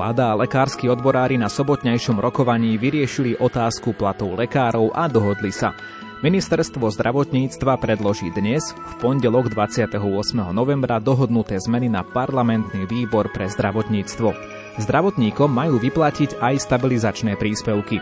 Vláda a lekársky odborári na sobotnejšom rokovaní vyriešili otázku platov lekárov a dohodli sa. Ministerstvo zdravotníctva predloží dnes, v pondelok 28. novembra, dohodnuté zmeny na parlamentný výbor pre zdravotníctvo. Zdravotníkom majú vyplatiť aj stabilizačné príspevky.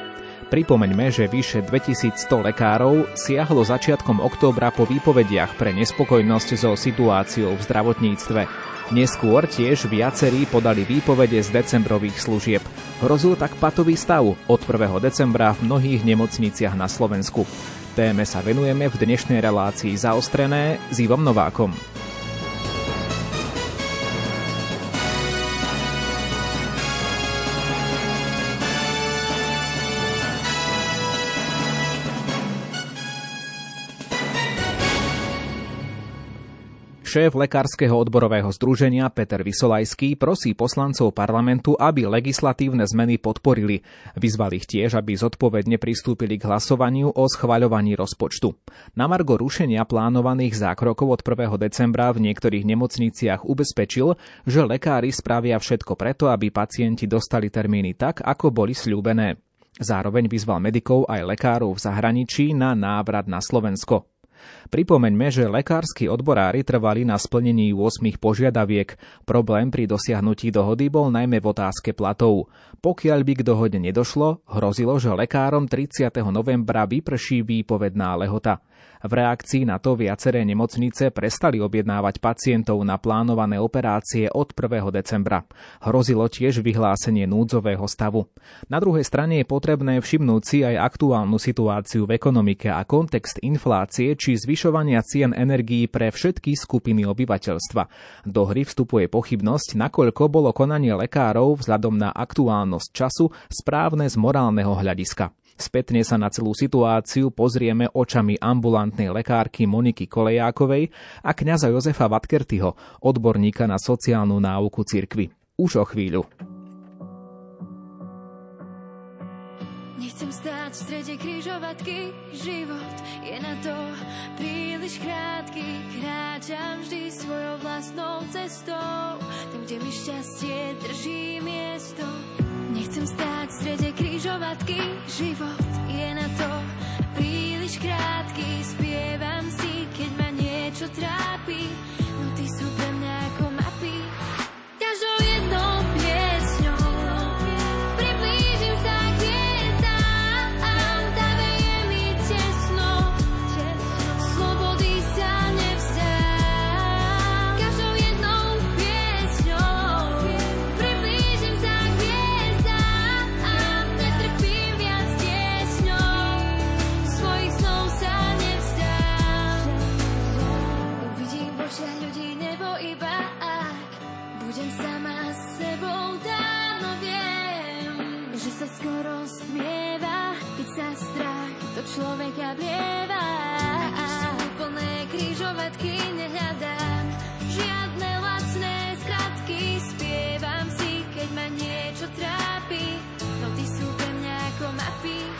Pripomeňme, že vyše 2100 lekárov siahlo začiatkom októbra po výpovediach pre nespokojnosť so situáciou v zdravotníctve. Neskôr tiež viacerí podali výpovede z decembrových služieb. Hrozil tak patový stav od 1. decembra v mnohých nemocniciach na Slovensku. Téme sa venujeme v dnešnej relácii zaostrené s Ivom Novákom. Šéf Lekárskeho odborového združenia Peter Vysolajský prosí poslancov parlamentu, aby legislatívne zmeny podporili. Vyzval ich tiež, aby zodpovedne pristúpili k hlasovaniu o schvaľovaní rozpočtu. Na margo rušenia plánovaných zákrokov od 1. decembra v niektorých nemocniciach ubezpečil, že lekári spravia všetko preto, aby pacienti dostali termíny tak, ako boli slúbené. Zároveň vyzval medikov aj lekárov v zahraničí na návrat na Slovensko. Pripomeňme, že lekársky odborári trvali na splnení 8 požiadaviek. Problém pri dosiahnutí dohody bol najmä v otázke platov. Pokiaľ by k dohode nedošlo, hrozilo, že lekárom 30. novembra vyprší výpovedná lehota. V reakcii na to viaceré nemocnice prestali objednávať pacientov na plánované operácie od 1. decembra. Hrozilo tiež vyhlásenie núdzového stavu. Na druhej strane je potrebné všimnúť si aj aktuálnu situáciu v ekonomike a kontext inflácie či zvyšovania cien energií pre všetky skupiny obyvateľstva. Do hry vstupuje pochybnosť, nakoľko bolo konanie lekárov vzhľadom na aktuálnosť času správne z morálneho hľadiska. Spätne sa na celú situáciu pozrieme očami ambulantnej lekárky Moniky Kolejákovej a kňaza Jozefa Vatkertyho, odborníka na sociálnu náuku cirkvy. Už o chvíľu. Nechcem stáť v strede križovatky, život je na to príliš krátky. Kráčam vždy svojou vlastnou cestou, tam, kde mi šťastie drží miesto. Nechcem stáť v strede križovatky, život je na to človeka vlieva. Keď sú plné križovatky, nehľadám žiadne lacné skratky. Spievam si, keď ma niečo trápi, no ty sú pre mňa ako mapy.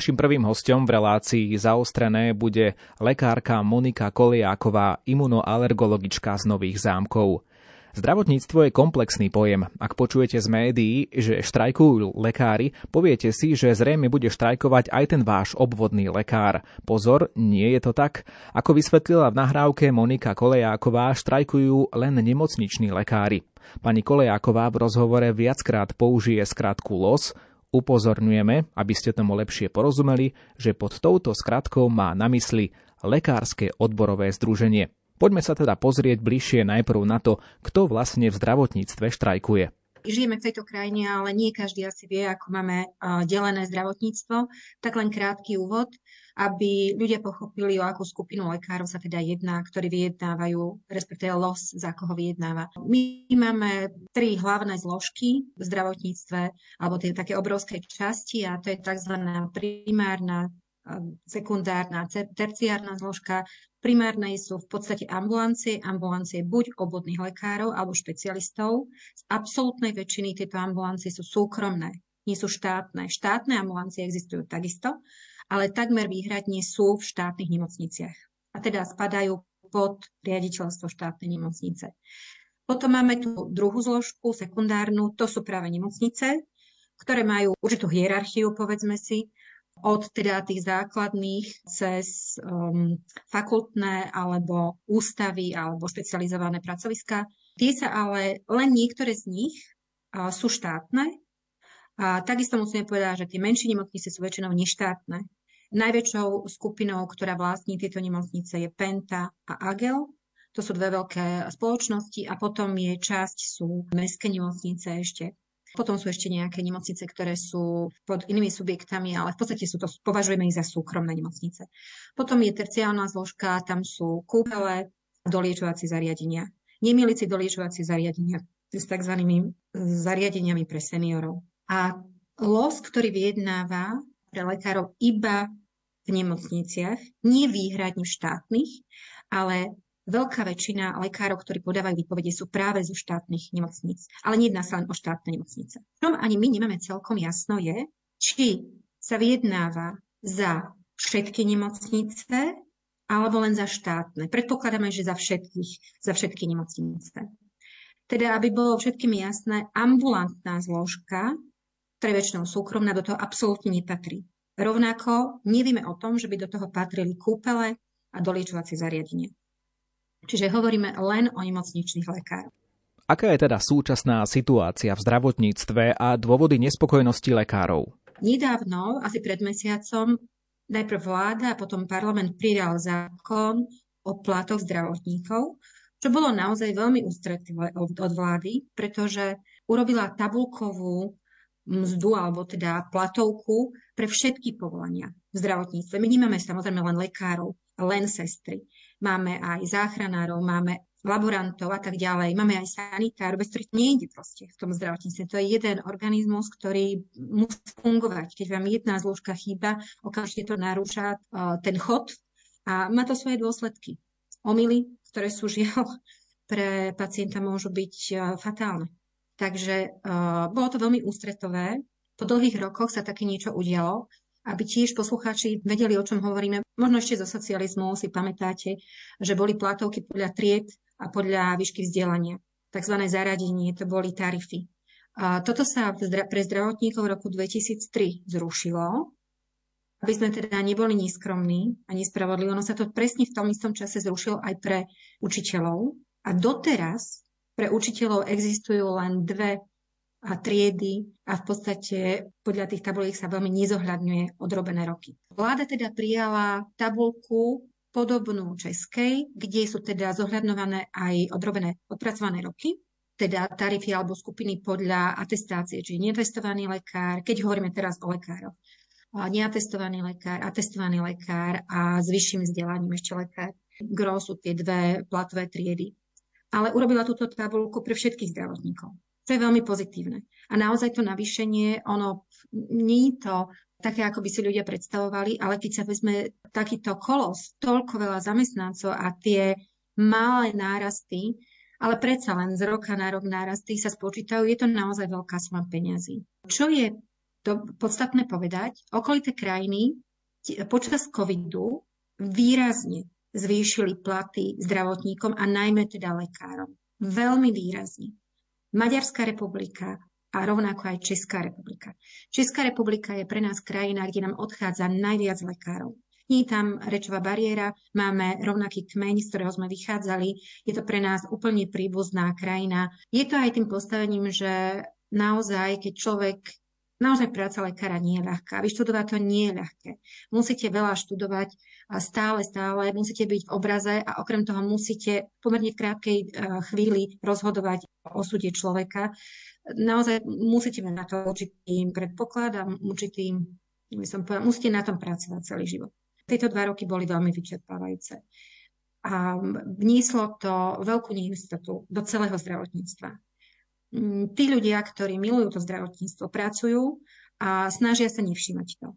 Našim prvým hostom v relácii zaostrené bude lekárka Monika Koliáková, imunoalergologička z Nových zámkov. Zdravotníctvo je komplexný pojem. Ak počujete z médií, že štrajkujú lekári, poviete si, že zrejme bude štrajkovať aj ten váš obvodný lekár. Pozor, nie je to tak. Ako vysvetlila v nahrávke Monika Kolejáková, štrajkujú len nemocniční lekári. Pani Kolejáková v rozhovore viackrát použije skratku LOS, upozorňujeme, aby ste tomu lepšie porozumeli, že pod touto skratkou má na mysli Lekárske odborové združenie. Poďme sa teda pozrieť bližšie najprv na to, kto vlastne v zdravotníctve štrajkuje. Žijeme v tejto krajine, ale nie každý asi vie, ako máme delené zdravotníctvo. Tak len krátky úvod, aby ľudia pochopili, o akú skupinu lekárov sa teda jedná, ktorí vyjednávajú, respektíve los, za koho vyjednáva. My máme tri hlavné zložky v zdravotníctve, alebo tie také obrovské časti, a to je tzv. primárna sekundárna, terciárna zložka, Primárne sú v podstate ambulancie, ambulancie buď obvodných lekárov alebo špecialistov. Z absolútnej väčšiny tieto ambulancie sú súkromné, nie sú štátne. Štátne ambulancie existujú takisto, ale takmer výhradne sú v štátnych nemocniciach. A teda spadajú pod riaditeľstvo štátnej nemocnice. Potom máme tu druhú zložku, sekundárnu, to sú práve nemocnice, ktoré majú určitú hierarchiu, povedzme si, od teda tých základných cez um, fakultné alebo ústavy alebo špecializované pracoviska. Tie sa ale, len niektoré z nich uh, sú štátne. A takisto musíme povedať, že tie menšie nemocnice sú väčšinou neštátne. Najväčšou skupinou, ktorá vlastní tieto nemocnice je Penta a Agel. To sú dve veľké spoločnosti a potom je časť sú mestské nemocnice ešte potom sú ešte nejaké nemocnice, ktoré sú pod inými subjektami, ale v podstate sú to, považujeme ich za súkromné nemocnice. Potom je terciálna zložka, tam sú kúpele, doliečovacie zariadenia. Nemilici doliečovacie zariadenia s tzv. zariadeniami pre seniorov. A los, ktorý vyjednáva pre lekárov iba v nemocniciach, nie výhradne štátnych, ale veľká väčšina lekárov, ktorí podávajú výpovede, sú práve zo štátnych nemocníc. Ale nejedná sa len o štátne nemocnice. Čom ani my nemáme celkom jasno je, či sa vyjednáva za všetky nemocnice alebo len za štátne. Predpokladáme, že za všetkých, za všetky nemocnice. Teda, aby bolo všetkým jasné, ambulantná zložka, ktorá je väčšinou súkromná, do toho absolútne nepatrí. Rovnako nevieme o tom, že by do toho patrili kúpele a doliečovacie zariadenie. Čiže hovoríme len o nemocničných lekároch. Aká je teda súčasná situácia v zdravotníctve a dôvody nespokojnosti lekárov? Nedávno, asi pred mesiacom, najprv vláda a potom parlament prijal zákon o platoch zdravotníkov, čo bolo naozaj veľmi ústretlivé od vlády, pretože urobila tabulkovú mzdu alebo teda platovku pre všetky povolania v zdravotníctve. My nemáme samozrejme len lekárov, len sestry máme aj záchranárov, máme laborantov a tak ďalej. Máme aj sanitárov, bez ktorých nejde proste v tom zdravotníctve. To je jeden organizmus, ktorý musí fungovať. Keď vám jedna zložka chýba, okamžite to narúša uh, ten chod a má to svoje dôsledky. Omily, ktoré sú žiaľ pre pacienta môžu byť uh, fatálne. Takže uh, bolo to veľmi ústretové. Po dlhých rokoch sa také niečo udialo aby tiež poslucháči vedeli, o čom hovoríme. Možno ešte zo socializmu si pamätáte, že boli platovky podľa tried a podľa výšky vzdelania. Takzvané zaradenie, to boli tarify. A toto sa pre zdravotníkov v roku 2003 zrušilo, aby sme teda neboli neskromní a nespravodliví. Ono sa to presne v tom istom čase zrušilo aj pre učiteľov. A doteraz pre učiteľov existujú len dve a triedy a v podstate podľa tých tabuliek sa veľmi nezohľadňuje odrobené roky. Vláda teda prijala tabulku podobnú českej, kde sú teda zohľadňované aj odrobené odpracované roky, teda tarify alebo skupiny podľa atestácie, čiže netestovaný lekár, keď hovoríme teraz o lekároch, neatestovaný lekár, atestovaný lekár a s vyšším vzdelaním ešte lekár. Gro sú tie dve platové triedy. Ale urobila túto tabulku pre všetkých zdravotníkov. To je veľmi pozitívne. A naozaj to navýšenie, ono nie je to také, ako by si ľudia predstavovali, ale keď sa vezme takýto kolos, toľko veľa zamestnancov a tie malé nárasty, ale predsa len z roka na rok nárasty sa spočítajú, je to naozaj veľká suma peňazí. Čo je to podstatné povedať, okolité krajiny počas covidu výrazne zvýšili platy zdravotníkom a najmä teda lekárom. veľmi výrazne. Maďarská republika a rovnako aj Česká republika. Česká republika je pre nás krajina, kde nám odchádza najviac lekárov. Nie je tam rečová bariéra, máme rovnaký kmeň, z ktorého sme vychádzali. Je to pre nás úplne príbuzná krajina. Je to aj tým postavením, že naozaj, keď človek Naozaj práca lekára nie je ľahká. Vyštudovať to nie je ľahké. Musíte veľa študovať a stále, stále musíte byť v obraze a okrem toho musíte pomerne v krátkej eh, chvíli rozhodovať o osude človeka. Naozaj musíte mať na to určitý predpoklad a určitý, by som povedala, musíte na tom pracovať celý život. Tieto dva roky boli veľmi vyčerpávajúce. A vnieslo to veľkú neistotu do celého zdravotníctva. Mm, tí ľudia, ktorí milujú to zdravotníctvo, pracujú a snažia sa nevšímať to.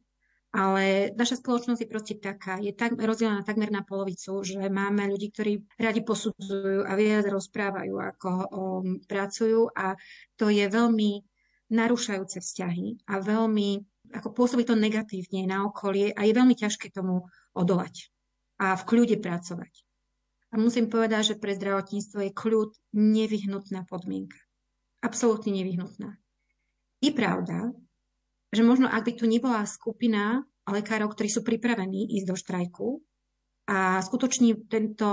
Ale naša spoločnosť je proste taká, je tak rozdelená takmer na polovicu, že máme ľudí, ktorí radi posudzujú a viac rozprávajú, ako um, pracujú a to je veľmi narúšajúce vzťahy a veľmi, ako pôsobí to negatívne na okolie a je veľmi ťažké tomu odolať a v kľude pracovať. A musím povedať, že pre zdravotníctvo je kľud nevyhnutná podmienka absolútne nevyhnutná. Je pravda, že možno ak by tu nebola skupina lekárov, ktorí sú pripravení ísť do štrajku a skutočne tento,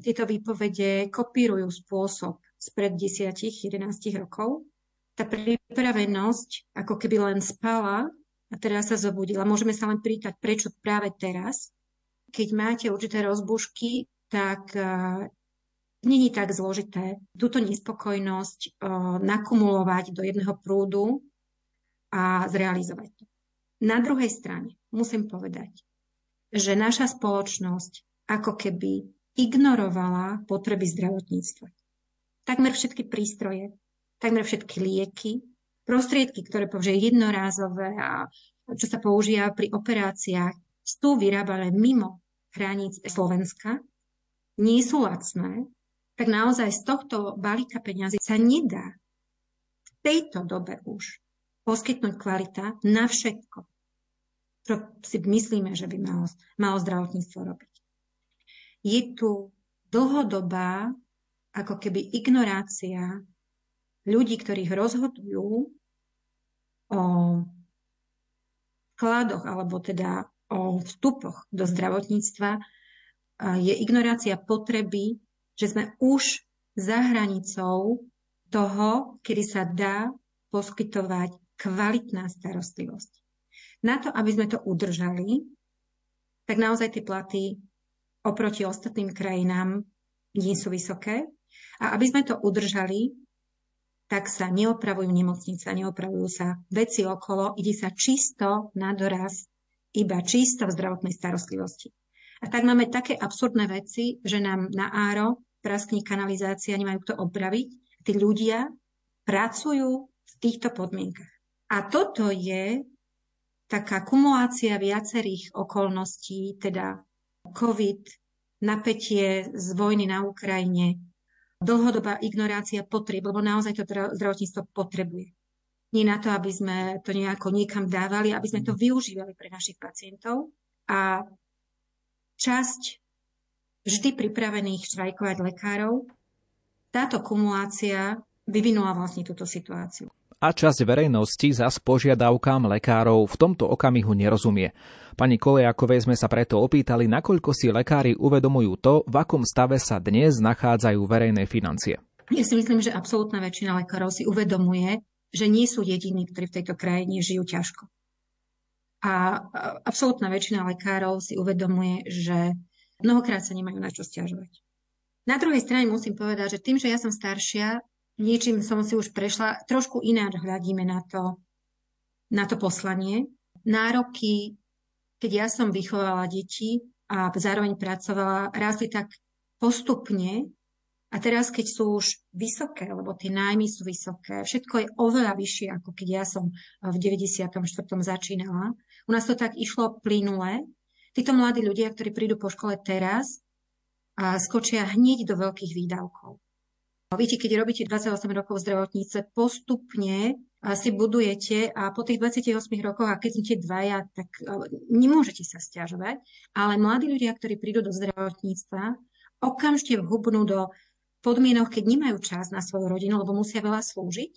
tieto výpovede kopírujú spôsob spred 10-11 rokov, tá pripravenosť ako keby len spala a teraz sa zobudila. Môžeme sa len prítať, prečo práve teraz, keď máte určité rozbušky, tak není tak zložité túto nespokojnosť nakumulovať do jedného prúdu a zrealizovať to. Na druhej strane musím povedať, že naša spoločnosť ako keby ignorovala potreby zdravotníctva. Takmer všetky prístroje, takmer všetky lieky, prostriedky, ktoré použije jednorázové a čo sa používa pri operáciách, sú vyrábané mimo hraníc Slovenska, nie sú lacné tak naozaj z tohto balíka peňazí sa nedá v tejto dobe už poskytnúť kvalita na všetko, čo si myslíme, že by malo, malo zdravotníctvo robiť. Je tu dlhodobá ako keby ignorácia ľudí, ktorých rozhodujú o vkladoch alebo teda o vstupoch do zdravotníctva, je ignorácia potreby že sme už za hranicou toho, kedy sa dá poskytovať kvalitná starostlivosť. Na to, aby sme to udržali, tak naozaj tie platy oproti ostatným krajinám nie sú vysoké. A aby sme to udržali, tak sa neopravujú nemocnice, neopravujú sa veci okolo, ide sa čisto na doraz, iba čisto v zdravotnej starostlivosti. A tak máme také absurdné veci, že nám na áro praskne kanalizácia, nemajú kto opraviť. Tí ľudia pracujú v týchto podmienkach. A toto je taká kumulácia viacerých okolností, teda COVID, napätie z vojny na Ukrajine, dlhodobá ignorácia potrieb, lebo naozaj to zdravotníctvo potrebuje. Nie na to, aby sme to nejako niekam dávali, aby sme to využívali pre našich pacientov. A časť vždy pripravených štrajkovať lekárov, táto kumulácia vyvinula vlastne túto situáciu. A časť verejnosti za požiadavkám lekárov v tomto okamihu nerozumie. Pani Kolejakovej sme sa preto opýtali, nakoľko si lekári uvedomujú to, v akom stave sa dnes nachádzajú verejné financie. Ja si myslím, že absolútna väčšina lekárov si uvedomuje, že nie sú jediní, ktorí v tejto krajine žijú ťažko. A absolútna väčšina lekárov si uvedomuje, že Mnohokrát sa nemajú na čo stiažovať. Na druhej strane musím povedať, že tým, že ja som staršia, niečím som si už prešla, trošku ináč hľadíme na to, na to poslanie. Nároky, keď ja som vychovala deti a zároveň pracovala, rástli tak postupne a teraz, keď sú už vysoké, lebo tie nájmy sú vysoké, všetko je oveľa vyššie, ako keď ja som v 94. začínala. U nás to tak išlo plynule Títo mladí ľudia, ktorí prídu po škole teraz, a skočia hneď do veľkých výdavkov. Viete, keď robíte 28 rokov v zdravotníctve, postupne si budujete a po tých 28 rokoch, a keď ste dvaja, tak nemôžete sa stiažovať, ale mladí ľudia, ktorí prídu do zdravotníctva, okamžite vhubnú do podmienok, keď nemajú čas na svoju rodinu, lebo musia veľa slúžiť.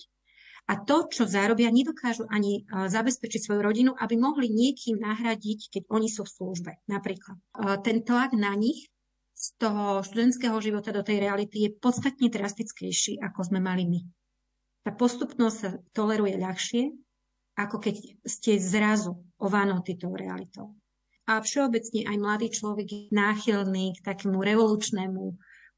A to, čo zarobia, nedokážu ani zabezpečiť svoju rodinu, aby mohli niekým nahradiť, keď oni sú v službe. Napríklad. Ten tlak na nich z toho študentského života do tej reality je podstatne drastickejší, ako sme mali my. Tá postupnosť sa toleruje ľahšie, ako keď ste zrazu ovanotí tou realitou. A všeobecne aj mladý človek je náchylný k takému revolučnému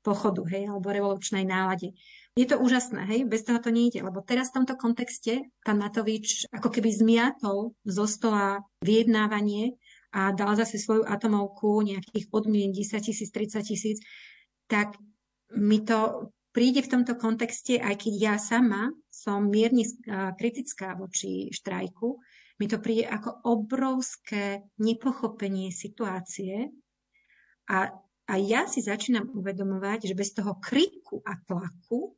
pochodu, hej, alebo revolučnej nálade. Je to úžasné, hej, bez toho to nejde, lebo teraz v tomto kontexte pán Matovič ako keby zmiatol zo stola vyjednávanie a dal zase svoju atomovku nejakých podmien 10 tisíc, 30 tisíc, tak mi to príde v tomto kontexte, aj keď ja sama som mierne kritická voči štrajku, mi to príde ako obrovské nepochopenie situácie a a ja si začínam uvedomovať, že bez toho kriku a tlaku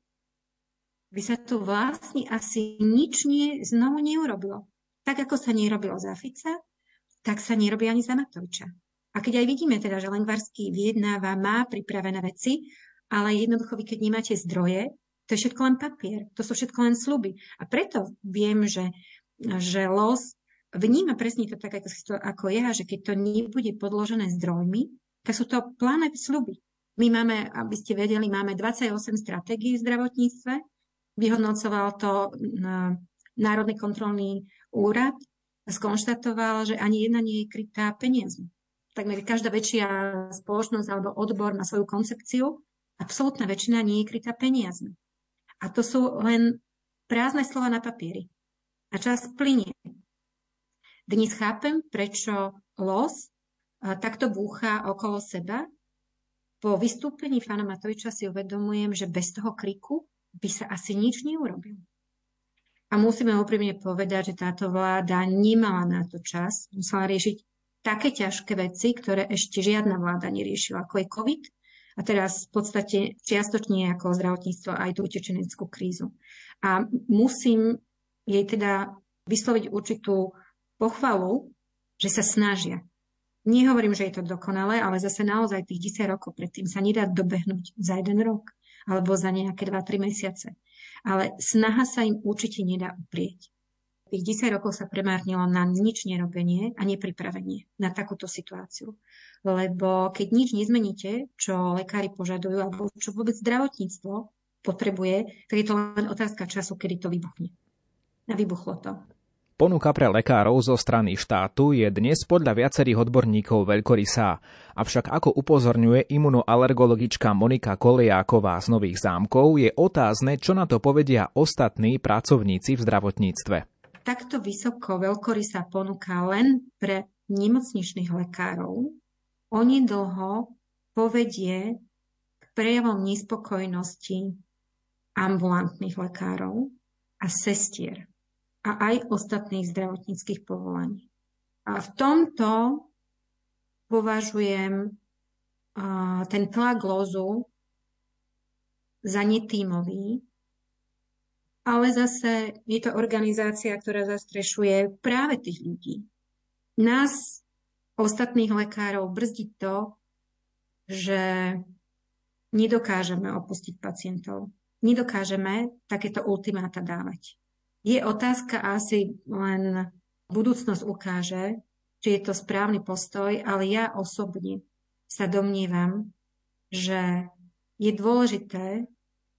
by sa tu vlastne asi nič nie, znovu neurobilo. Tak ako sa nerobilo za Fica, tak sa nerobí ani za Matoviča. A keď aj vidíme teda, že Lengvarský vyjednáva, má pripravené veci, ale jednoducho vy, keď nemáte zdroje, to je všetko len papier, to sú všetko len sluby. A preto viem, že, že los vníma presne to tak, ako, ako ja, že keď to nebude podložené zdrojmi, tak sú to plané sluby. My máme, aby ste vedeli, máme 28 stratégií v zdravotníctve. Vyhodnocoval to Národný kontrolný úrad a skonštatoval, že ani jedna nie je krytá peniazmi. Takmer každá väčšia spoločnosť alebo odbor má svoju koncepciu, absolútna väčšina nie je krytá peniazmi. A to sú len prázdne slova na papieri. A čas plinie. Dnes chápem, prečo los takto búcha okolo seba. Po vystúpení Fana Matoviča si uvedomujem, že bez toho kriku by sa asi nič neurobil. A musíme úprimne povedať, že táto vláda nemala na to čas, musela riešiť také ťažké veci, ktoré ešte žiadna vláda neriešila, ako je COVID a teraz v podstate čiastočne ako zdravotníctvo aj tú utečeneckú krízu. A musím jej teda vysloviť určitú pochvalu, že sa snažia. Nehovorím, že je to dokonalé, ale zase naozaj tých 10 rokov predtým sa nedá dobehnúť za jeden rok alebo za nejaké 2-3 mesiace. Ale snaha sa im určite nedá uprieť. Tých 10 rokov sa premárnilo na nič nerobenie a nepripravenie na takúto situáciu. Lebo keď nič nezmeníte, čo lekári požadujú, alebo čo vôbec zdravotníctvo potrebuje, tak je to len otázka času, kedy to vybuchne. A vybuchlo to. Ponuka pre lekárov zo strany štátu je dnes podľa viacerých odborníkov veľkorysá. Avšak ako upozorňuje imunoalergologička Monika Kolejáková z Nových zámkov, je otázne, čo na to povedia ostatní pracovníci v zdravotníctve. Takto vysoko veľkorysá ponuka len pre nemocničných lekárov onedlho povedie k prejavom nespokojnosti ambulantných lekárov a sestier a aj ostatných zdravotníckých povolaní. A v tomto považujem ten tlak lozu za netímový, ale zase je to organizácia, ktorá zastrešuje práve tých ľudí. Nás, ostatných lekárov, brzdí to, že nedokážeme opustiť pacientov. Nedokážeme takéto ultimáta dávať. Je otázka asi len budúcnosť ukáže, či je to správny postoj, ale ja osobne sa domnievam, že je dôležité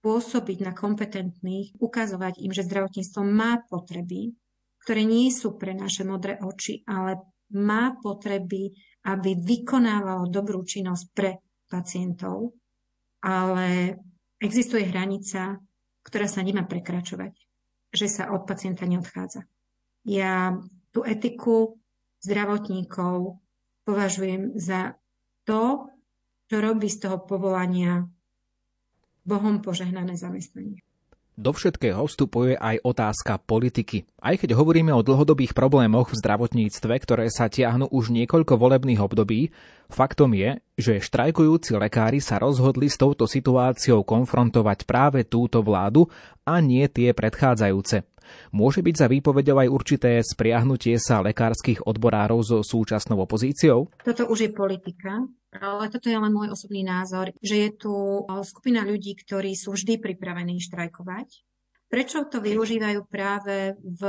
pôsobiť na kompetentných, ukazovať im, že zdravotníctvo má potreby, ktoré nie sú pre naše modré oči, ale má potreby, aby vykonávalo dobrú činnosť pre pacientov, ale existuje hranica, ktorá sa nemá prekračovať že sa od pacienta neodchádza. Ja tú etiku zdravotníkov považujem za to, čo robí z toho povolania Bohom požehnané zamestnanie. Do všetkého vstupuje aj otázka politiky. Aj keď hovoríme o dlhodobých problémoch v zdravotníctve, ktoré sa tiahnu už niekoľko volebných období, faktom je, že štrajkujúci lekári sa rozhodli s touto situáciou konfrontovať práve túto vládu a nie tie predchádzajúce. Môže byť za výpovedou aj určité spriahnutie sa lekárskych odborárov so súčasnou opozíciou? Toto už je politika, ale toto je len môj osobný názor, že je tu skupina ľudí, ktorí sú vždy pripravení štrajkovať. Prečo to využívajú práve v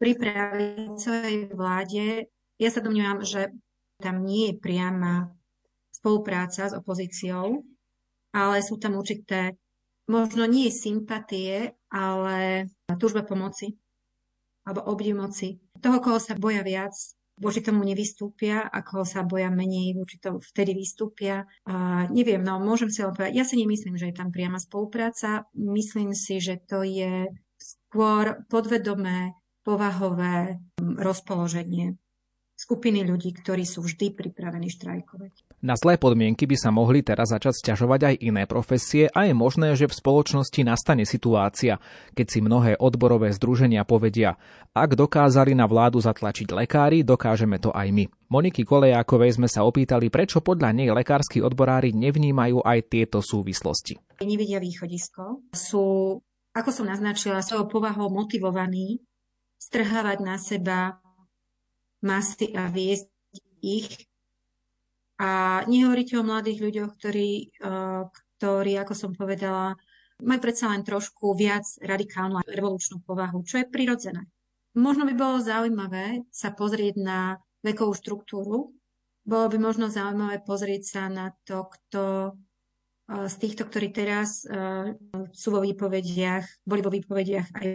pripravicovej vláde? Ja sa domňujem, že tam nie je priama spolupráca s opozíciou, ale sú tam určité, možno nie sympatie, ale túžba pomoci alebo obdiv moci. Toho, koho sa boja viac, voči tomu nevystúpia, ako sa boja menej, voči tomu vtedy vystúpia. A neviem, no môžem si povedať, ja si nemyslím, že je tam priama spolupráca. Myslím si, že to je skôr podvedomé, povahové rozpoloženie skupiny ľudí, ktorí sú vždy pripravení štrajkovať. Na zlé podmienky by sa mohli teraz začať sťažovať aj iné profesie a je možné, že v spoločnosti nastane situácia, keď si mnohé odborové združenia povedia, ak dokázali na vládu zatlačiť lekári, dokážeme to aj my. Moniky Kolejákovej sme sa opýtali, prečo podľa nej lekársky odborári nevnímajú aj tieto súvislosti. Nevidia východisko, sú, ako som naznačila, svojou povahou motivovaní strhávať na seba masy a viesť ich a nehovoríte o mladých ľuďoch, ktorí, e, ktorí, ako som povedala, majú predsa len trošku viac radikálnu revolučnú povahu, čo je prirodzené. Možno by bolo zaujímavé sa pozrieť na vekovú štruktúru. Bolo by možno zaujímavé pozrieť sa na to, kto e, z týchto, ktorí teraz e, sú vo výpovediach, boli vo výpovediach aj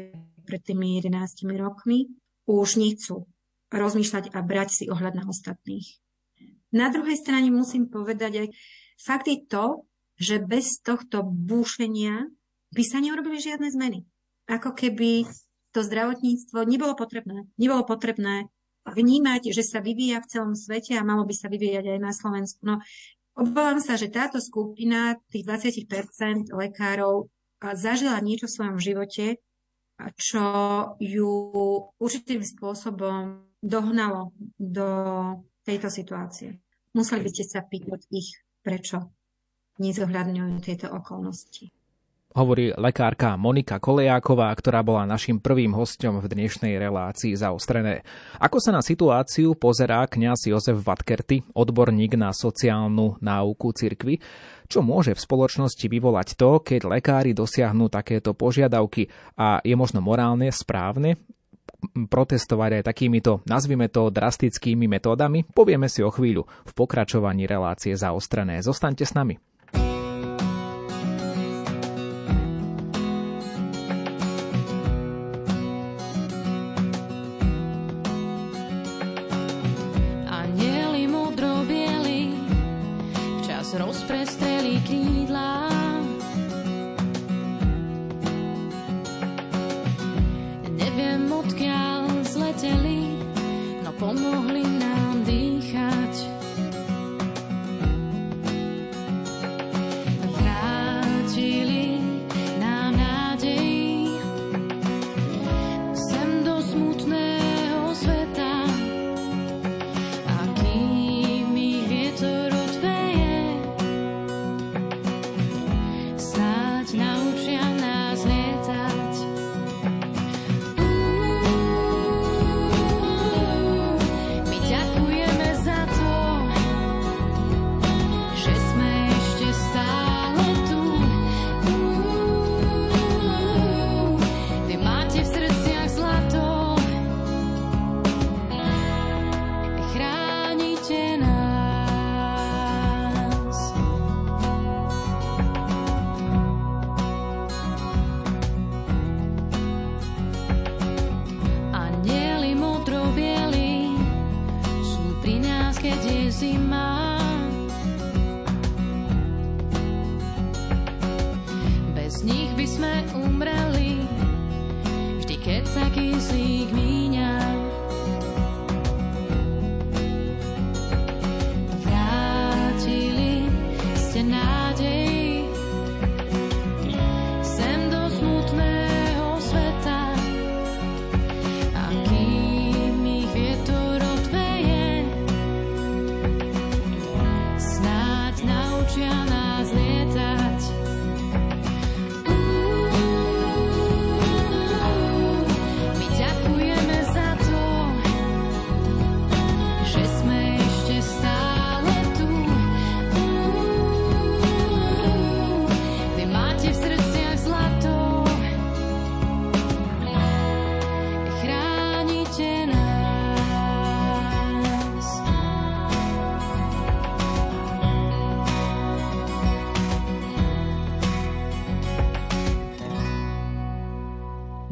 pred tými 11 rokmi, už nechcú rozmýšľať a brať si ohľad na ostatných. Na druhej strane musím povedať aj, fakt je to, že bez tohto búšenia by sa neurobili žiadne zmeny. Ako keby to zdravotníctvo nebolo potrebné. Nebolo potrebné vnímať, že sa vyvíja v celom svete a malo by sa vyvíjať aj na Slovensku. No, obávam sa, že táto skupina, tých 20% lekárov, zažila niečo v svojom živote, čo ju určitým spôsobom dohnalo do tejto situácie. Museli by ste sa pýtať ich, prečo nezohľadňujú tieto okolnosti. Hovorí lekárka Monika Kolejáková, ktorá bola našim prvým hostom v dnešnej relácii zaostrené. Ako sa na situáciu pozerá kňaz Jozef Vatkerty, odborník na sociálnu náuku cirkvy? Čo môže v spoločnosti vyvolať to, keď lekári dosiahnu takéto požiadavky a je možno morálne správne protestovať aj takýmito, nazvime to, drastickými metódami, povieme si o chvíľu v pokračovaní relácie zaostrené. Zostaňte s nami.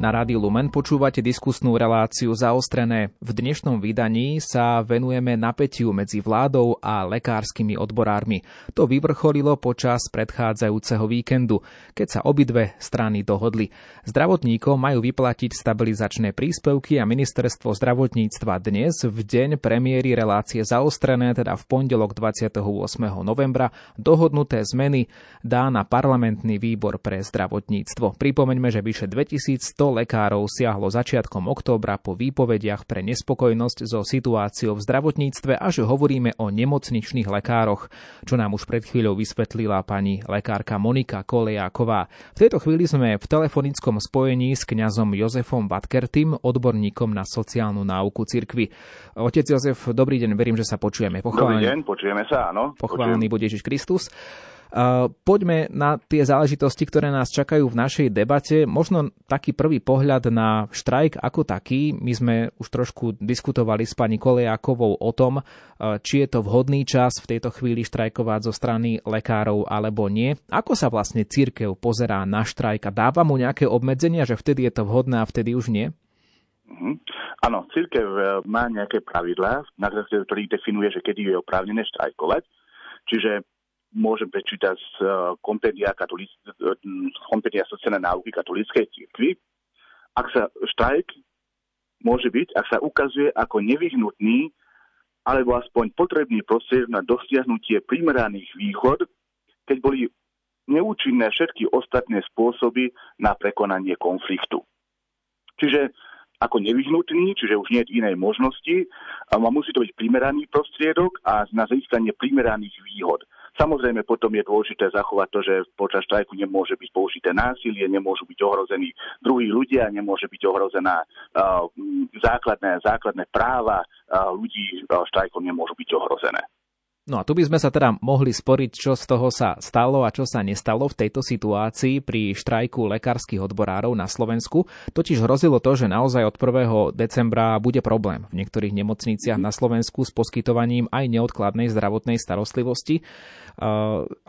Na Rádiu Lumen počúvate diskusnú reláciu zaostrené. V dnešnom vydaní sa venujeme napätiu medzi vládou a lekárskymi odborármi. To vyvrcholilo počas predchádzajúceho víkendu, keď sa obidve strany dohodli. Zdravotníkom majú vyplatiť stabilizačné príspevky a ministerstvo zdravotníctva dnes v deň premiéry relácie zaostrené, teda v pondelok 28. novembra, dohodnuté zmeny dá na parlamentný výbor pre zdravotníctvo. Pripomeňme, že vyše 2100 lekárov siahlo začiatkom októbra po výpovediach pre nespokojnosť so situáciou v zdravotníctve a že hovoríme o nemocničných lekároch, čo nám už pred chvíľou vysvetlila pani lekárka Monika Kolejáková. V tejto chvíli sme v telefonickom spojení s kňazom Jozefom Vatkertým, odborníkom na sociálnu náuku cirkvi. Otec Jozef, dobrý deň, verím, že sa počujeme. Pochválený, dobrý deň, počujeme sa, áno. Pochválený bude Ježiš Kristus. Poďme na tie záležitosti, ktoré nás čakajú v našej debate. Možno taký prvý pohľad na štrajk ako taký. My sme už trošku diskutovali s pani Kolejákovou o tom, či je to vhodný čas v tejto chvíli štrajkovať zo strany lekárov alebo nie. Ako sa vlastne církev pozerá na štrajk a dáva mu nejaké obmedzenia, že vtedy je to vhodné a vtedy už nie? Mm-hmm. Áno, církev e, má nejaké pravidlá, na ktorých definuje, že kedy je oprávnené štrajkovať. Čiže môžem prečítať z eh, kompendia, katolíc, eh, kompendia sociálnej náuky katolíckej cirkvi. Ak sa štrajk môže byť, ak sa ukazuje ako nevyhnutný alebo aspoň potrebný prostriedok na dosiahnutie primeraných východ, keď boli neúčinné všetky ostatné spôsoby na prekonanie konfliktu. Čiže ako nevyhnutný, čiže už nie je inej možnosti, a musí to byť primeraný prostriedok a na získanie primeraných výhod. Samozrejme potom je dôležité zachovať to, že počas štrajku nemôže byť použité násilie, nemôžu byť ohrození druhí ľudia, nemôže byť ohrozená základné, základné práva ľudí štrajkom nemôžu byť ohrozené. No a tu by sme sa teda mohli sporiť, čo z toho sa stalo a čo sa nestalo v tejto situácii pri štrajku lekárskych odborárov na Slovensku. Totiž hrozilo to, že naozaj od 1. decembra bude problém v niektorých nemocniciach na Slovensku s poskytovaním aj neodkladnej zdravotnej starostlivosti.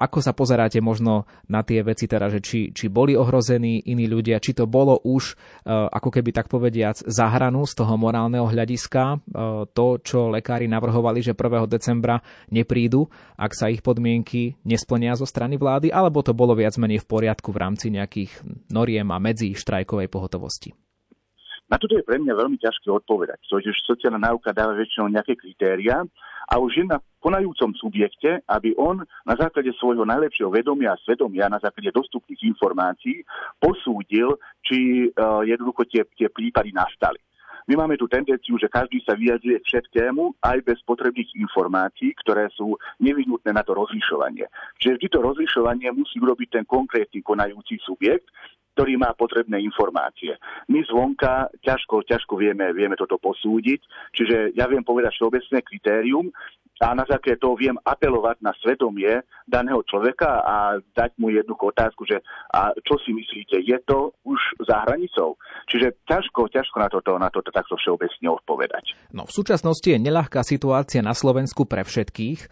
Ako sa pozeráte možno na tie veci, teda, že či, či boli ohrození iní ľudia, či to bolo už ako keby tak povediac za hranu z toho morálneho hľadiska, to, čo lekári navrhovali, že 1. decembra neprídu, ak sa ich podmienky nesplnia zo strany vlády, alebo to bolo viac menej v poriadku v rámci nejakých noriem a medzi štrajkovej pohotovosti? Na toto je pre mňa veľmi ťažké odpovedať, pretože sociálna náuka dáva väčšinou nejaké kritéria a už je na konajúcom subjekte, aby on na základe svojho najlepšieho vedomia a svedomia, na základe dostupných informácií posúdil, či uh, jednoducho tie, tie prípady nastali. My máme tú tendenciu, že každý sa vyjadruje všetkému, aj bez potrebných informácií, ktoré sú nevyhnutné na to rozlišovanie. Čiže vždy to rozlišovanie musí urobiť ten konkrétny konajúci subjekt, ktorý má potrebné informácie. My zvonka ťažko, ťažko vieme, vieme toto posúdiť, čiže ja viem povedať všeobecné kritérium, a na základe toho viem apelovať na svedomie daného človeka a dať mu jednu otázku, že a čo si myslíte, je to už za hranicou? Čiže ťažko, ťažko na toto, na toto takto všeobecne odpovedať. No v súčasnosti je neľahká situácia na Slovensku pre všetkých. E,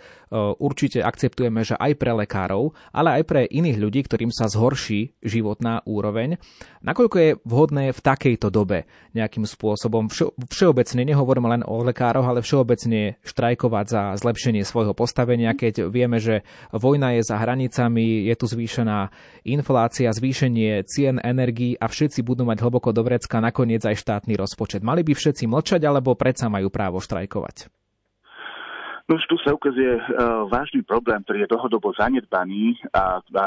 určite akceptujeme, že aj pre lekárov, ale aj pre iných ľudí, ktorým sa zhorší životná úroveň. Nakoľko je vhodné v takejto dobe nejakým spôsobom vše, všeobecne, nehovorím len o lekároch, ale všeobecne štrajkovať za zlepšenie svojho postavenia, keď vieme, že vojna je za hranicami, je tu zvýšená inflácia, zvýšenie cien energií a všetci budú mať hlboko do vrecka nakoniec aj štátny rozpočet. Mali by všetci mlčať alebo predsa majú právo štrajkovať? No tu sa ukazuje uh, vážny problém, ktorý je dlhodobo zanedbaný a, a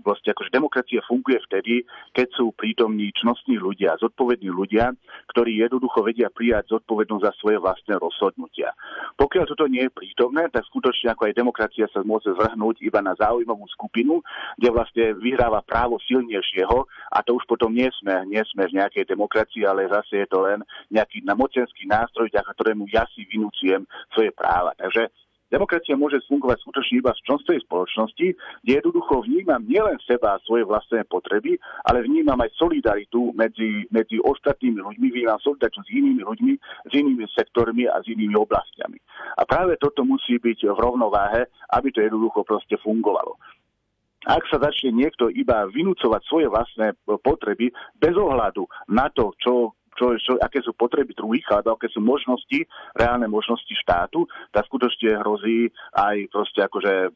vlastne akože demokracia funguje vtedy, keď sú prítomní čnostní ľudia, zodpovední ľudia, ktorí jednoducho vedia prijať zodpovednosť za svoje vlastné rozhodnutia. Pokiaľ toto nie je prítomné, tak skutočne ako aj demokracia sa môže zvrhnúť iba na záujmovú skupinu, kde vlastne vyhráva právo silnejšieho a to už potom nie sme, nie sme v nejakej demokracii, ale zase je to len nejaký mocenský nástroj, ktorému ja si vynúcujem svoje práva. Takže Takže demokracia môže fungovať skutočne iba v členskej spoločnosti, kde jednoducho vnímam nielen seba a svoje vlastné potreby, ale vnímam aj solidaritu medzi, medzi ostatnými ľuďmi, vnímam solidaritu s inými ľuďmi, s inými sektormi a s inými oblastiami. A práve toto musí byť v rovnováhe, aby to jednoducho proste fungovalo. Ak sa začne niekto iba vynúcovať svoje vlastné potreby bez ohľadu na to, čo čo, čo, aké sú potreby druhých, alebo aké sú možnosti, reálne možnosti štátu, tak skutočne hrozí aj proste akože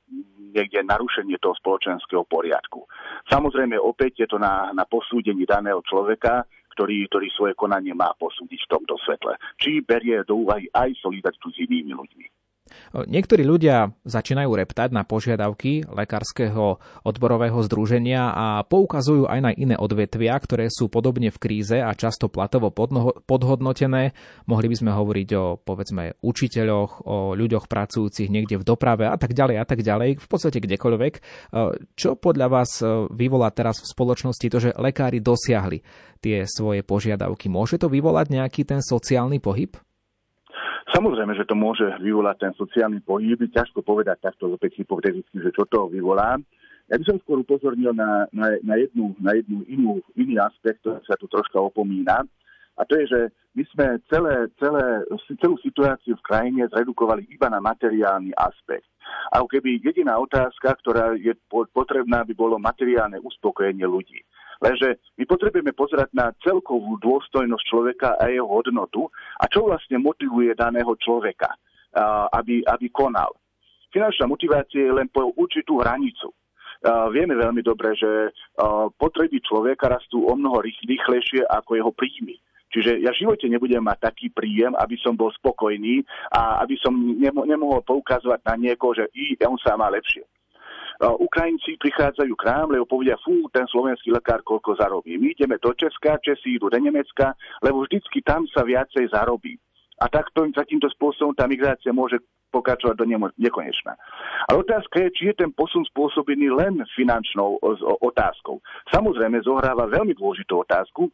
niekde narušenie toho spoločenského poriadku. Samozrejme, opäť je to na, na posúdení daného človeka, ktorý, ktorý svoje konanie má posúdiť v tomto svetle. Či berie do úvahy aj solidaritu s inými ľuďmi. Niektorí ľudia začínajú reptať na požiadavky Lekárskeho odborového združenia a poukazujú aj na iné odvetvia, ktoré sú podobne v kríze a často platovo podhodnotené. Mohli by sme hovoriť o povedzme učiteľoch, o ľuďoch pracujúcich niekde v doprave a tak ďalej a tak ďalej, v podstate kdekoľvek. Čo podľa vás vyvolá teraz v spoločnosti to, že lekári dosiahli tie svoje požiadavky? Môže to vyvolať nejaký ten sociálny pohyb? Samozrejme, že to môže vyvolať ten sociálny pohyb. Ťažko povedať takto opäť hypoteticky, že čo to vyvolá. Ja by som skôr upozornil na, na, na, jednu, na jednu inú, iný aspekt, ktorý sa tu troška opomína. A to je, že my sme celé, celé, celú situáciu v krajine zredukovali iba na materiálny aspekt. A keby jediná otázka, ktorá je potrebná, by bolo materiálne uspokojenie ľudí. Lenže my potrebujeme pozerať na celkovú dôstojnosť človeka a jeho hodnotu a čo vlastne motivuje daného človeka, aby, aby konal. Finančná motivácia je len po určitú hranicu. Vieme veľmi dobre, že potreby človeka rastú o mnoho rýchlejšie ako jeho príjmy. Čiže ja v živote nebudem mať taký príjem, aby som bol spokojný a aby som nemohol poukazovať na niekoho, že i on sa má lepšie. Ukrajinci prichádzajú k nám, lebo povedia, fú, ten slovenský lekár koľko zarobí. My ideme do Česka, Česi idú do Nemecka, lebo vždycky tam sa viacej zarobí. A takto, takýmto spôsobom tá migrácia môže pokračovať do nekonečna. Ale otázka je, či je ten posun spôsobený len finančnou otázkou. Samozrejme zohráva veľmi dôležitú otázku,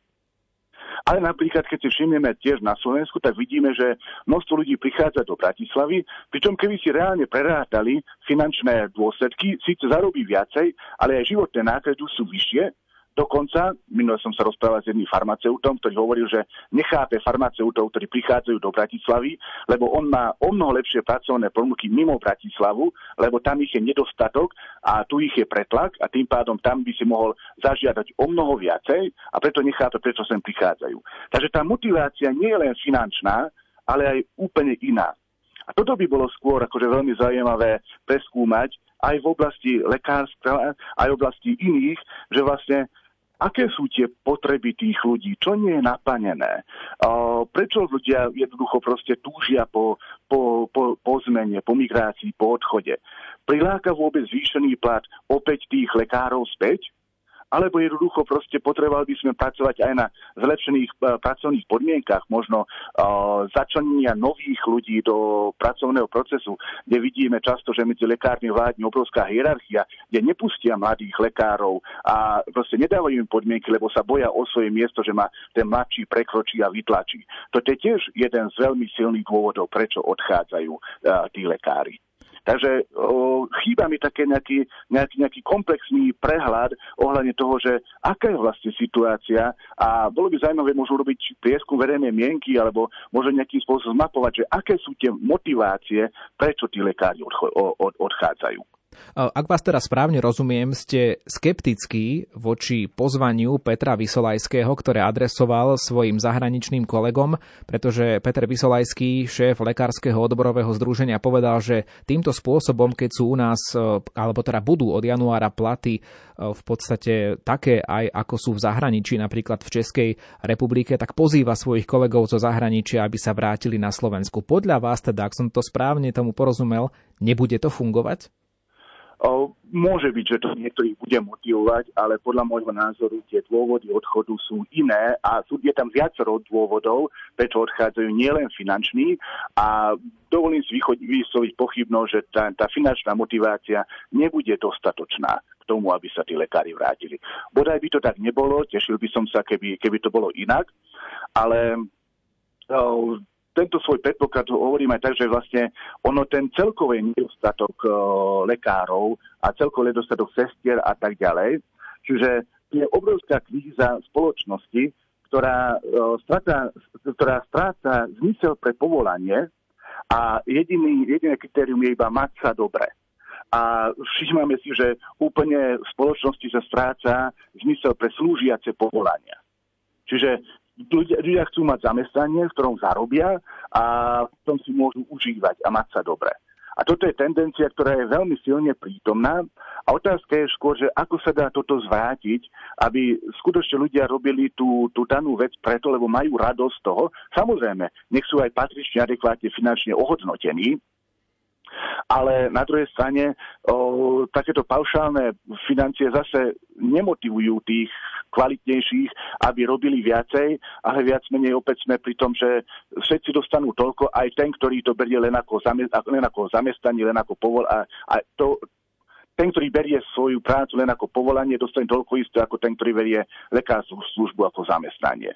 ale napríklad, keď si všimneme tiež na Slovensku, tak vidíme, že množstvo ľudí prichádza do Bratislavy, pričom keby si reálne prerátali finančné dôsledky, síce zarobí viacej, ale aj životné náklady sú vyššie, Dokonca, minule som sa rozprával s jedným farmaceutom, ktorý hovoril, že nechápe farmaceutov, ktorí prichádzajú do Bratislavy, lebo on má o mnoho lepšie pracovné ponuky mimo Bratislavu, lebo tam ich je nedostatok a tu ich je pretlak a tým pádom tam by si mohol zažiadať o mnoho viacej a preto nechápe, prečo sem prichádzajú. Takže tá motivácia nie je len finančná, ale aj úplne iná. A toto by bolo skôr akože veľmi zaujímavé preskúmať aj v oblasti lekárstva, aj v oblasti iných, že vlastne aké sú tie potreby tých ľudí, čo nie je naplnené, prečo ľudia jednoducho proste túžia po, po, po, po zmene, po migrácii, po odchode. Priláka vôbec zvýšený plat opäť tých lekárov späť? Alebo jednoducho proste potrebovali by sme pracovať aj na zlepšených e, pracovných podmienkach, možno uh, začlenenia nových ľudí do pracovného procesu, kde vidíme často, že medzi lekármi vládne obrovská hierarchia, kde nepustia mladých lekárov a proste nedávajú im podmienky, lebo sa boja o svoje miesto, že ma ten mladší prekročí a vytlačí. To je tiež jeden z veľmi silných dôvodov, prečo odchádzajú uh, tí lekári. Takže o, chýba mi také nejaký, nejaký, nejaký komplexný prehľad ohľadne toho, že aká je vlastne situácia a bolo by zaujímavé možno urobiť prieskum verejnej mienky alebo možno nejakým spôsobom zmapovať, že aké sú tie motivácie, prečo tí lekári odchádzajú. Ak vás teraz správne rozumiem, ste skeptickí voči pozvaniu Petra Vysolajského, ktoré adresoval svojim zahraničným kolegom, pretože Peter Vysolajský, šéf Lekárskeho odborového združenia, povedal, že týmto spôsobom, keď sú u nás, e, alebo teda budú od januára platy e, v podstate také aj ako sú v zahraničí, napríklad v Českej republike, tak pozýva svojich kolegov zo zahraničia, aby sa vrátili na Slovensku. Podľa vás teda, ak som to správne tomu porozumel, nebude to fungovať? Môže byť, že to niektorých bude motivovať, ale podľa môjho názoru tie dôvody odchodu sú iné a sú, je tam viacero dôvodov, prečo odchádzajú nielen finanční a dovolím si vysloviť pochybnosť, že tá, tá finančná motivácia nebude dostatočná k tomu, aby sa tí lekári vrátili. Bodaj by to tak nebolo, tešil by som sa, keby, keby to bolo inak, ale tento svoj predpoklad hovorím aj tak, že vlastne ono ten celkový nedostatok uh, lekárov a celkový nedostatok sestier a tak ďalej, čiže je obrovská kríza spoločnosti, ktorá, uh, strata, ktorá stráca zmysel pre povolanie a jediný, jediné kritérium je iba mať sa dobre. a všímame si, že úplne v spoločnosti sa stráca zmysel pre slúžiace povolania. Čiže ľudia, ľudia chcú mať zamestnanie, v ktorom zarobia a v tom si môžu užívať a mať sa dobre. A toto je tendencia, ktorá je veľmi silne prítomná. A otázka je skôr, že ako sa dá toto zvrátiť, aby skutočne ľudia robili tú, tú danú vec preto, lebo majú radosť z toho. Samozrejme, nech sú aj patrične adekvátne finančne ohodnotení, ale na druhej strane o, takéto paušálne financie zase nemotivujú tých kvalitnejších, aby robili viacej, ale viac menej opäť sme pri tom, že všetci dostanú toľko, aj ten, ktorý to berie len ako, len ako zamestnanie, len ako povol a, a to, ten, ktorý berie svoju prácu len ako povolanie, dostane toľko isté ako ten, ktorý berie lekárskú službu ako zamestnanie.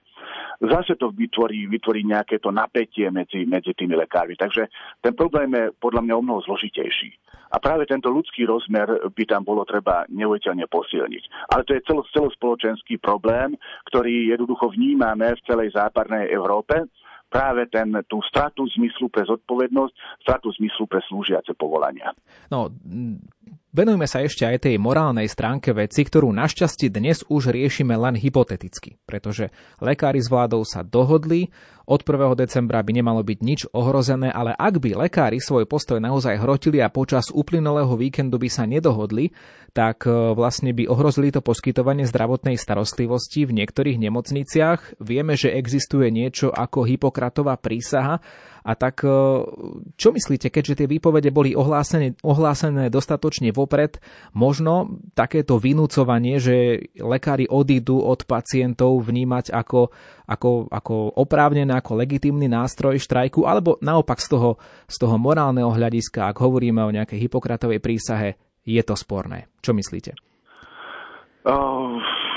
Zase to vytvorí, vytvorí nejaké to napätie medzi, medzi tými lekármi. Takže ten problém je podľa mňa o mnoho zložitejší. A práve tento ľudský rozmer by tam bolo treba neuveľne posilniť. Ale to je celo, celospoločenský problém, ktorý jednoducho vnímame v celej západnej Európe práve ten, tú stratu zmyslu pre zodpovednosť, stratu zmyslu pre slúžiace povolania. No, Venujme sa ešte aj tej morálnej stránke veci, ktorú našťastie dnes už riešime len hypoteticky, pretože lekári s vládou sa dohodli, od 1. decembra by nemalo byť nič ohrozené, ale ak by lekári svoj postoj naozaj hrotili a počas uplynulého víkendu by sa nedohodli, tak e, vlastne by ohrozili to poskytovanie zdravotnej starostlivosti v niektorých nemocniciach. Vieme, že existuje niečo ako Hipokratová prísaha a tak e, čo myslíte, keďže tie výpovede boli ohlásené, ohlásené dostatočne vopred, možno takéto vynúcovanie, že lekári odídu od pacientov vnímať ako, ako, ako oprávnené, ako legitímny nástroj štrajku, alebo naopak z toho, z toho morálneho hľadiska, ak hovoríme o nejakej Hipokratovej prísahe, je to sporné. Čo myslíte? Uh,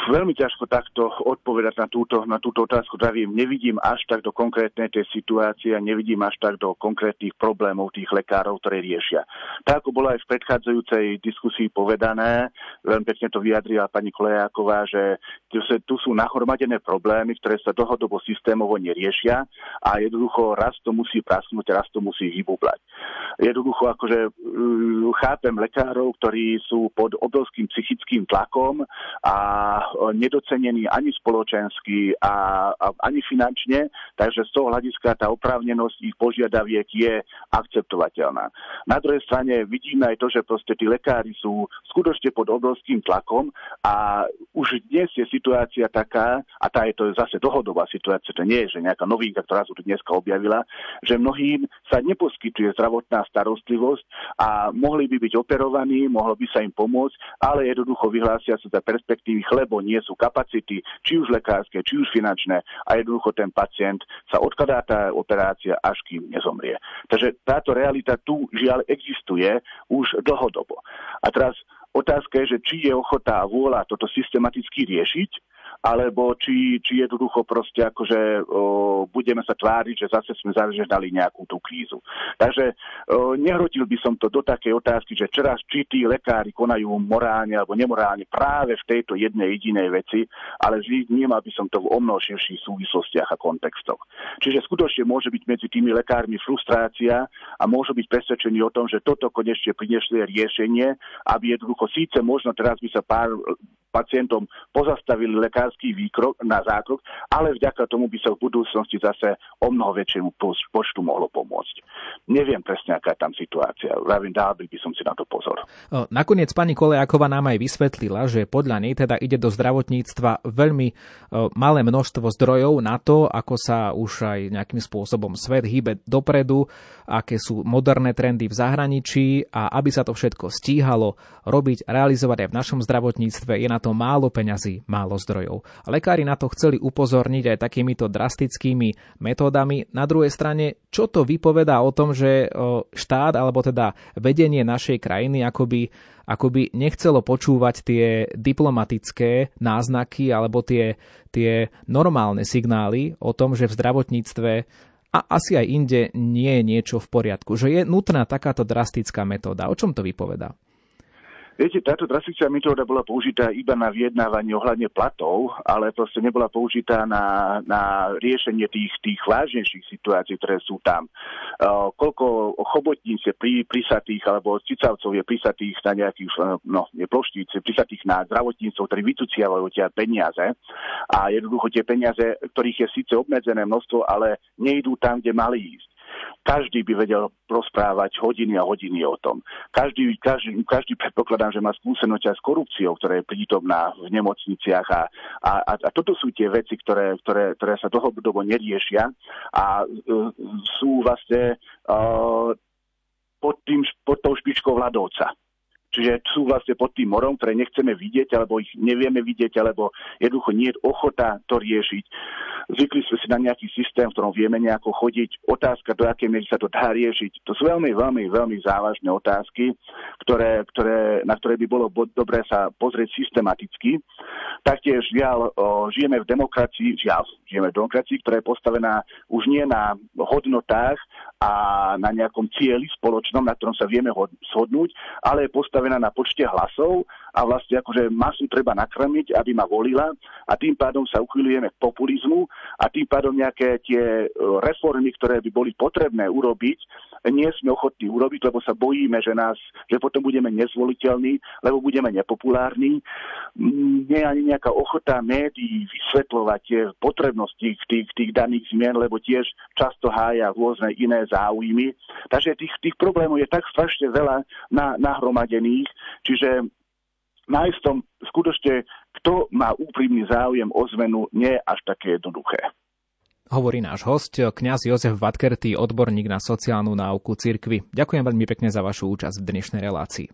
veľmi ťažko takto odpovedať na túto, na túto otázku. Pravím, nevidím až tak do konkrétnej tej situácie a nevidím až tak do konkrétnych problémov tých lekárov, ktoré riešia. Tak ako bolo aj v predchádzajúcej diskusii povedané, veľmi pekne to vyjadrila pani Kolejáková, že tu sú nahromadené problémy, ktoré sa dlhodobo systémovo neriešia a jednoducho raz to musí prasknúť, raz to musí vybublať. Jednoducho akože uh, chápem lekárov, ktorí sú pod obrovským psychickým tlakom a nedocenený ani spoločensky a, a ani finančne, takže z toho hľadiska tá oprávnenosť ich požiadaviek je akceptovateľná. Na druhej strane vidíme aj to, že proste tí lekári sú skutočne pod obrovským tlakom a už dnes je situácia taká, a tá je to zase dlhodobá situácia, to nie je, že nejaká novinka, ktorá sa tu dneska objavila, že mnohým sa neposkytuje zdravotná starostlivosť a mohli by byť operovaní, mohlo by sa im pomôcť, ale jednoducho vyhlásia sa za perspektívy, nie sú kapacity, či už lekárske, či už finančné a jednoducho ten pacient sa odkladá tá operácia, až kým nezomrie. Takže táto realita tu žiaľ existuje už dlhodobo. A teraz otázka je, že či je ochota a vôľa toto systematicky riešiť, alebo či, či jednoducho proste akože o, budeme sa tváriť, že zase sme zažehnali nejakú tú krízu. Takže o, nehrotil by som to do takej otázky, že čoraz či tí lekári konajú morálne alebo nemorálne práve v tejto jednej jedinej veci, ale vnímal by som to v o mnoho súvislostiach a kontextoch. Čiže skutočne môže byť medzi tými lekármi frustrácia a môžu byť presvedčení o tom, že toto konečne priniesli riešenie, aby jednoducho síce možno teraz by sa pár pacientom pozastavili lekársky výkrok na zákrok, ale vďaka tomu by sa v budúcnosti zase o mnoho väčšiemu počtu mohlo pomôcť. Neviem presne, aká je tam situácia. Vravím, dal by som si na to pozor. Nakoniec pani Kolejáková nám aj vysvetlila, že podľa nej teda ide do zdravotníctva veľmi malé množstvo zdrojov na to, ako sa už aj nejakým spôsobom svet hýbe dopredu, aké sú moderné trendy v zahraničí a aby sa to všetko stíhalo robiť, realizovať aj v našom zdravotníctve, je na to málo peňazí, málo zdrojov. Lekári na to chceli upozorniť aj takýmito drastickými metódami. Na druhej strane, čo to vypovedá o tom, že štát alebo teda vedenie našej krajiny akoby akoby nechcelo počúvať tie diplomatické náznaky alebo tie, tie normálne signály o tom, že v zdravotníctve a asi aj inde nie je niečo v poriadku, že je nutná takáto drastická metóda. O čom to vypovedá? Viete, táto drastická metóda bola použitá iba na vyjednávanie ohľadne platov, ale proste nebola použitá na, na riešenie tých, tých vážnejších situácií, ktoré sú tam. Uh, koľko chobotníc je pri, prisatých, alebo cicavcov je prisatých na nejakých, no, nie ploštíc, prisatých na zdravotníctvo, ktorí vytuciavajú tie peniaze a jednoducho tie peniaze, ktorých je síce obmedzené množstvo, ale nejdú tam, kde mali ísť. Každý by vedel rozprávať hodiny a hodiny o tom. Každý, každý, každý predpokladám, že má skúsenosť s korupciou, ktorá je prítomná v nemocniciach a, a, a, a toto sú tie veci, ktoré, ktoré, ktoré sa dlhodobo neriešia a uh, sú vlastne uh, pod, tým, pod tou špičkou ľadovca. Čiže sú vlastne pod tým morom, ktoré nechceme vidieť, alebo ich nevieme vidieť, alebo jednoducho nie je ochota to riešiť. Zvykli sme si na nejaký systém, v ktorom vieme nejako chodiť. Otázka, do akej miery sa to dá riešiť. To sú veľmi, veľmi, veľmi závažné otázky, ktoré, ktoré, na ktoré by bolo dobré sa pozrieť systematicky. Taktiež, žiaľ, žijeme v demokracii, žiaľ, žijeme v demokracii, ktorá je postavená už nie na hodnotách a na nejakom cieli spoločnom, na ktorom sa vieme shodnúť, ale je postavená na počte hlasov a vlastne akože masu treba nakrmiť, aby ma volila a tým pádom sa uchyľujeme k populizmu a tým pádom nejaké tie e, reformy, ktoré by boli potrebné urobiť, nie sme ochotní urobiť, lebo sa bojíme, že nás, že potom budeme nezvoliteľní, lebo budeme nepopulárni. Mm, nie je ani nejaká ochota médií vysvetľovať tie potrebnosti tých, tých daných zmien, lebo tiež často hája rôzne iné záujmy. Takže tých, tých problémov je tak strašne veľa na, nahromadených, čiže nájsť tom skutočne, kto má úprimný záujem o zmenu, nie je až také jednoduché. Hovorí náš host, kňaz Jozef Vatkerty, odborník na sociálnu náuku cirkvy. Ďakujem veľmi pekne za vašu účasť v dnešnej relácii.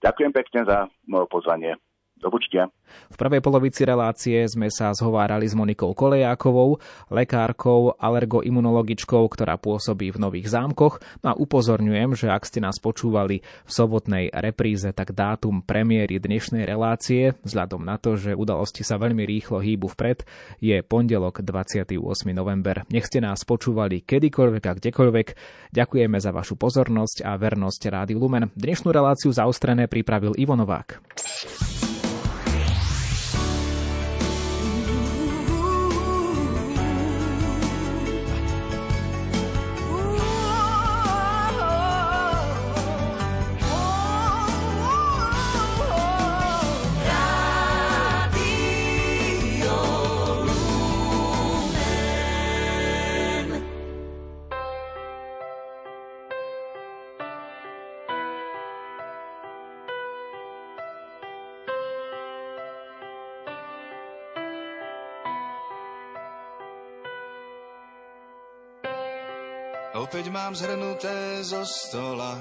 Ďakujem pekne za moje pozvanie. Do počtia. V prvej polovici relácie sme sa zhovárali s Monikou Kolejákovou, lekárkou, alergoimunologičkou, ktorá pôsobí v Nových zámkoch. No a upozorňujem, že ak ste nás počúvali v sobotnej repríze, tak dátum premiéry dnešnej relácie, vzhľadom na to, že udalosti sa veľmi rýchlo hýbu vpred, je pondelok 28. november. Nech ste nás počúvali kedykoľvek a kdekoľvek. Ďakujeme za vašu pozornosť a vernosť Rádiu Lumen. Dnešnú reláciu zaostrené pripravil Ivo Novák. Zo stola.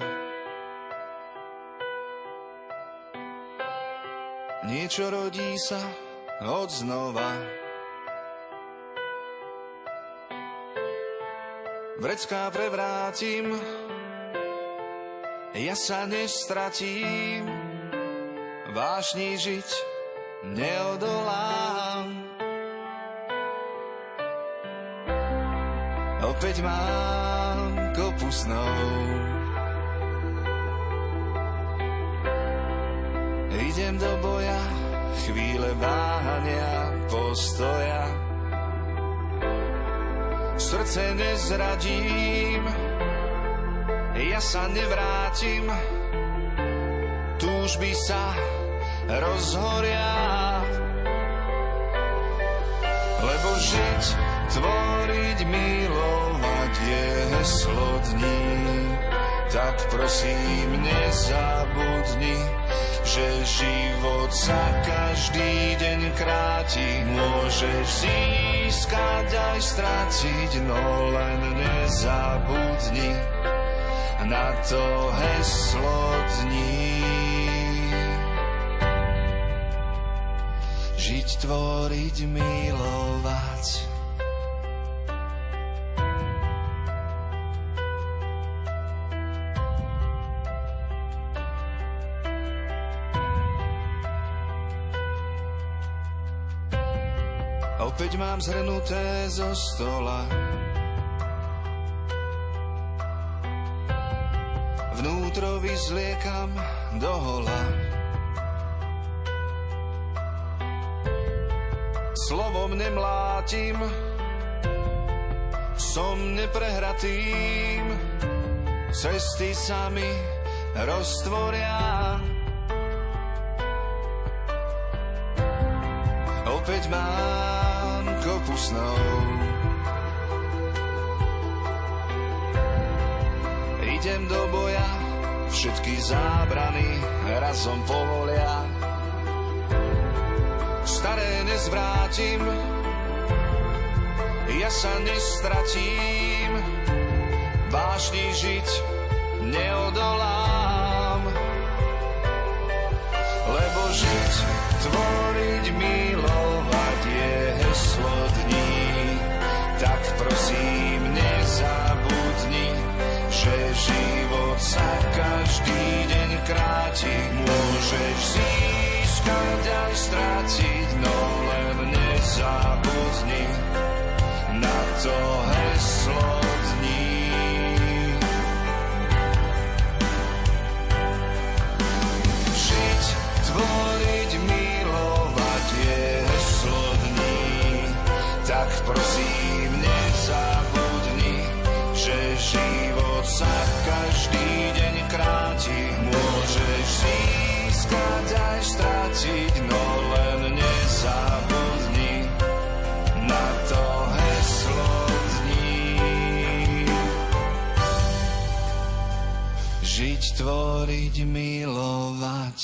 Niečo rodí sa od znova. Vrecká prevrátim, ja sa nestratím, vášni žiť neodolám. Opäť mám kopu snov. Idem do boja, chvíle váhania, postoja. Srdce nezradím, ja sa nevrátim, túžby sa rozhoria. Lebo žiť, tvoriť, milovať je heslo dní. Tak prosím, nezabudni, že život sa každý deň kráti. Môžeš získať aj stratiť, no len nezabudni na to heslo dní. Žiť, tvoriť, milovať. Opäť mám zhrnuté zo stola. Vnútro vyzliekam dohola. Slovom nemlátim, som neprehratým, cesty sa mi roztvoria. Opäť mám kopu snov, idem do boja, všetky zábrany razom povolia. Staré nezvrátim, ja sa nestratím, vážny žiť neodolám. Lebo žiť, tvoriť, milovať je heslo dní, tak prosím nezabudni, že život sa každý deň kráti. Môžeš získať aj stráciť, no len nezabudni na to heslo prosím nezabudni, že život sa každý deň kráti. Môžeš získať aj stráciť, no len nezabudni na to heslo dní. Žiť, tvoriť, milovať